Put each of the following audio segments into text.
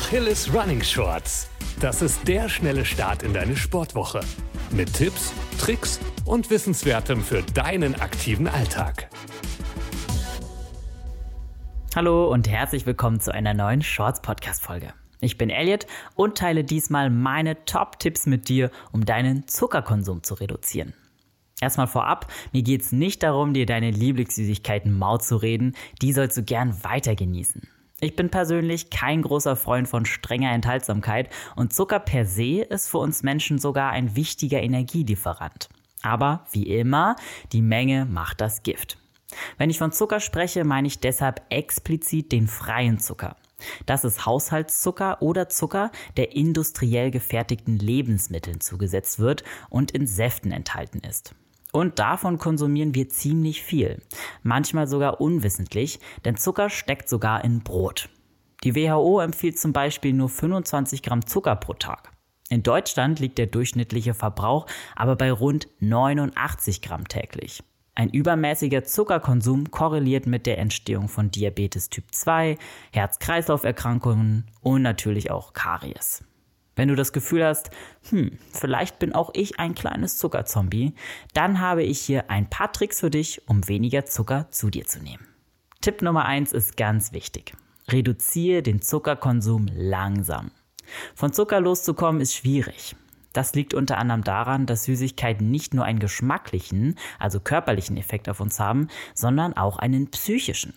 Achilles Running Shorts. Das ist der schnelle Start in deine Sportwoche. Mit Tipps, Tricks und Wissenswertem für deinen aktiven Alltag. Hallo und herzlich willkommen zu einer neuen Shorts Podcast Folge. Ich bin Elliot und teile diesmal meine Top-Tipps mit dir, um deinen Zuckerkonsum zu reduzieren. Erstmal vorab, mir geht's nicht darum, dir deine Lieblingssüßigkeiten mau zu reden, die sollst du gern weiter genießen. Ich bin persönlich kein großer Freund von strenger Enthaltsamkeit und Zucker per se ist für uns Menschen sogar ein wichtiger Energielieferant. Aber wie immer, die Menge macht das Gift. Wenn ich von Zucker spreche, meine ich deshalb explizit den freien Zucker. Das ist Haushaltszucker oder Zucker, der industriell gefertigten Lebensmitteln zugesetzt wird und in Säften enthalten ist. Und davon konsumieren wir ziemlich viel. Manchmal sogar unwissentlich, denn Zucker steckt sogar in Brot. Die WHO empfiehlt zum Beispiel nur 25 Gramm Zucker pro Tag. In Deutschland liegt der durchschnittliche Verbrauch aber bei rund 89 Gramm täglich. Ein übermäßiger Zuckerkonsum korreliert mit der Entstehung von Diabetes Typ 2, Herz-Kreislauf-Erkrankungen und natürlich auch Karies. Wenn du das Gefühl hast, hm, vielleicht bin auch ich ein kleines Zuckerzombie, dann habe ich hier ein paar Tricks für dich, um weniger Zucker zu dir zu nehmen. Tipp Nummer eins ist ganz wichtig. Reduziere den Zuckerkonsum langsam. Von Zucker loszukommen ist schwierig. Das liegt unter anderem daran, dass Süßigkeiten nicht nur einen geschmacklichen, also körperlichen Effekt auf uns haben, sondern auch einen psychischen.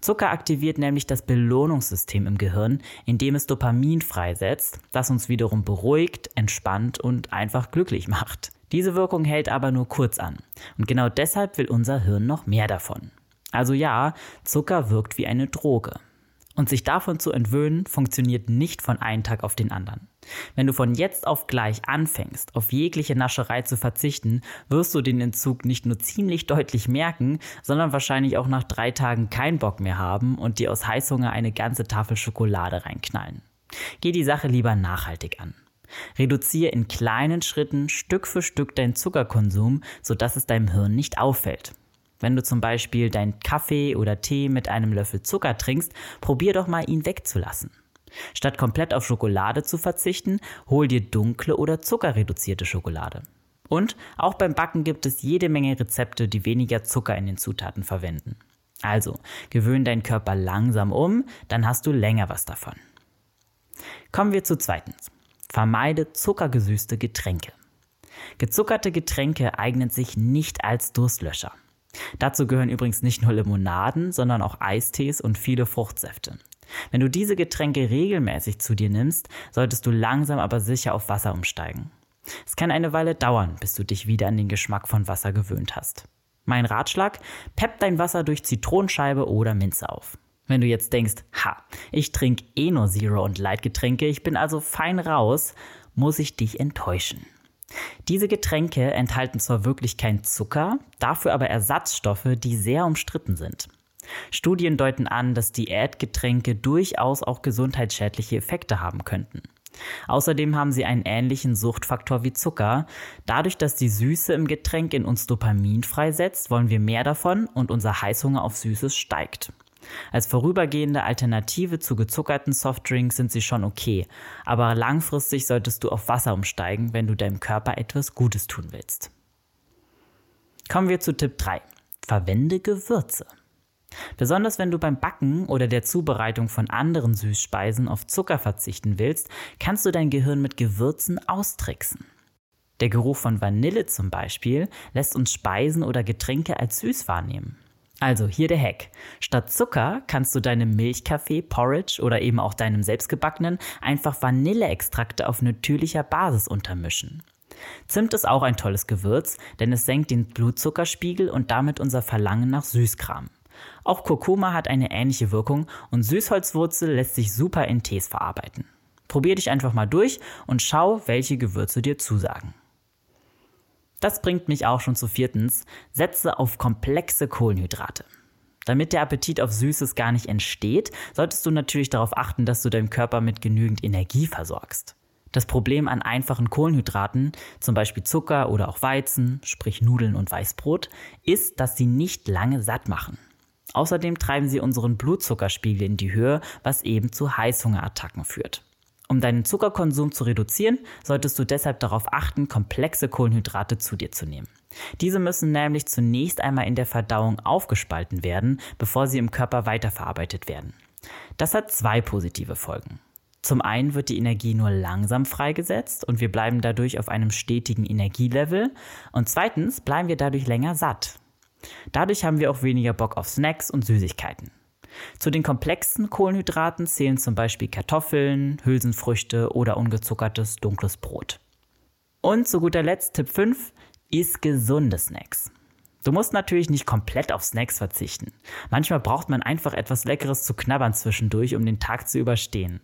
Zucker aktiviert nämlich das Belohnungssystem im Gehirn, indem es Dopamin freisetzt, das uns wiederum beruhigt, entspannt und einfach glücklich macht. Diese Wirkung hält aber nur kurz an. Und genau deshalb will unser Hirn noch mehr davon. Also ja, Zucker wirkt wie eine Droge. Und sich davon zu entwöhnen, funktioniert nicht von einem Tag auf den anderen. Wenn du von jetzt auf gleich anfängst, auf jegliche Nascherei zu verzichten, wirst du den Entzug nicht nur ziemlich deutlich merken, sondern wahrscheinlich auch nach drei Tagen keinen Bock mehr haben und dir aus Heißhunger eine ganze Tafel Schokolade reinknallen. Geh die Sache lieber nachhaltig an. Reduziere in kleinen Schritten Stück für Stück deinen Zuckerkonsum, sodass es deinem Hirn nicht auffällt. Wenn du zum Beispiel deinen Kaffee oder Tee mit einem Löffel Zucker trinkst, probier doch mal ihn wegzulassen. Statt komplett auf Schokolade zu verzichten, hol dir dunkle oder zuckerreduzierte Schokolade. Und auch beim Backen gibt es jede Menge Rezepte, die weniger Zucker in den Zutaten verwenden. Also, gewöhn deinen Körper langsam um, dann hast du länger was davon. Kommen wir zu zweitens. Vermeide zuckergesüßte Getränke. Gezuckerte Getränke eignen sich nicht als Durstlöscher. Dazu gehören übrigens nicht nur Limonaden, sondern auch Eistees und viele Fruchtsäfte. Wenn du diese Getränke regelmäßig zu dir nimmst, solltest du langsam aber sicher auf Wasser umsteigen. Es kann eine Weile dauern, bis du dich wieder an den Geschmack von Wasser gewöhnt hast. Mein Ratschlag, pepp dein Wasser durch Zitronenscheibe oder Minze auf. Wenn du jetzt denkst, ha, ich trinke eh nur Zero und Light ich bin also fein raus, muss ich dich enttäuschen. Diese Getränke enthalten zwar wirklich kein Zucker, dafür aber Ersatzstoffe, die sehr umstritten sind. Studien deuten an, dass Diätgetränke durchaus auch gesundheitsschädliche Effekte haben könnten. Außerdem haben sie einen ähnlichen Suchtfaktor wie Zucker. Dadurch, dass die Süße im Getränk in uns Dopamin freisetzt, wollen wir mehr davon und unser Heißhunger auf Süßes steigt. Als vorübergehende Alternative zu gezuckerten Softdrinks sind sie schon okay, aber langfristig solltest du auf Wasser umsteigen, wenn du deinem Körper etwas Gutes tun willst. Kommen wir zu Tipp 3. Verwende Gewürze. Besonders wenn du beim Backen oder der Zubereitung von anderen Süßspeisen auf Zucker verzichten willst, kannst du dein Gehirn mit Gewürzen austricksen. Der Geruch von Vanille zum Beispiel lässt uns Speisen oder Getränke als süß wahrnehmen. Also hier der Hack. Statt Zucker kannst du deinem Milchkaffee, Porridge oder eben auch deinem selbstgebackenen einfach Vanilleextrakte auf natürlicher Basis untermischen. Zimt ist auch ein tolles Gewürz, denn es senkt den Blutzuckerspiegel und damit unser Verlangen nach Süßkram. Auch Kurkuma hat eine ähnliche Wirkung und Süßholzwurzel lässt sich super in Tees verarbeiten. Probier dich einfach mal durch und schau, welche Gewürze dir zusagen. Das bringt mich auch schon zu viertens. Setze auf komplexe Kohlenhydrate. Damit der Appetit auf Süßes gar nicht entsteht, solltest du natürlich darauf achten, dass du deinem Körper mit genügend Energie versorgst. Das Problem an einfachen Kohlenhydraten, zum Beispiel Zucker oder auch Weizen, sprich Nudeln und Weißbrot, ist, dass sie nicht lange satt machen. Außerdem treiben sie unseren Blutzuckerspiegel in die Höhe, was eben zu Heißhungerattacken führt. Um deinen Zuckerkonsum zu reduzieren, solltest du deshalb darauf achten, komplexe Kohlenhydrate zu dir zu nehmen. Diese müssen nämlich zunächst einmal in der Verdauung aufgespalten werden, bevor sie im Körper weiterverarbeitet werden. Das hat zwei positive Folgen. Zum einen wird die Energie nur langsam freigesetzt und wir bleiben dadurch auf einem stetigen Energielevel und zweitens bleiben wir dadurch länger satt. Dadurch haben wir auch weniger Bock auf Snacks und Süßigkeiten. Zu den komplexen Kohlenhydraten zählen zum Beispiel Kartoffeln, Hülsenfrüchte oder ungezuckertes dunkles Brot. Und zu guter Letzt Tipp 5, iss gesunde Snacks. Du musst natürlich nicht komplett auf Snacks verzichten. Manchmal braucht man einfach etwas Leckeres zu knabbern zwischendurch, um den Tag zu überstehen.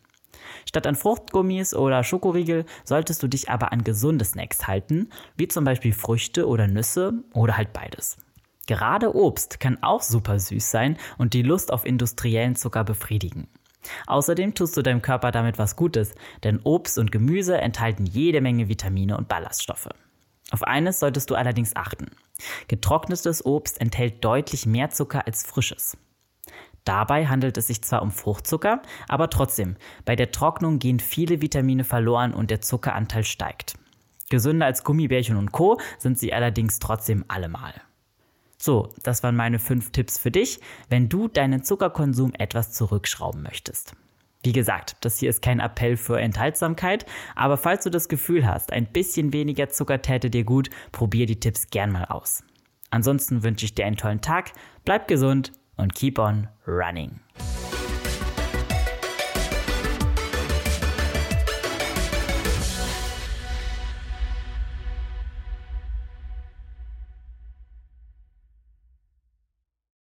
Statt an Fruchtgummis oder Schokoriegel solltest du dich aber an gesunde Snacks halten, wie zum Beispiel Früchte oder Nüsse oder halt beides. Gerade Obst kann auch super süß sein und die Lust auf industriellen Zucker befriedigen. Außerdem tust du deinem Körper damit was Gutes, denn Obst und Gemüse enthalten jede Menge Vitamine und Ballaststoffe. Auf eines solltest du allerdings achten. Getrocknetes Obst enthält deutlich mehr Zucker als frisches. Dabei handelt es sich zwar um Fruchtzucker, aber trotzdem, bei der Trocknung gehen viele Vitamine verloren und der Zuckeranteil steigt. Gesünder als Gummibärchen und Co. sind sie allerdings trotzdem allemal. So, das waren meine fünf Tipps für dich, wenn du deinen Zuckerkonsum etwas zurückschrauben möchtest. Wie gesagt, das hier ist kein Appell für Enthaltsamkeit, aber falls du das Gefühl hast, ein bisschen weniger Zucker täte dir gut, probier die Tipps gern mal aus. Ansonsten wünsche ich dir einen tollen Tag, bleib gesund und keep on running.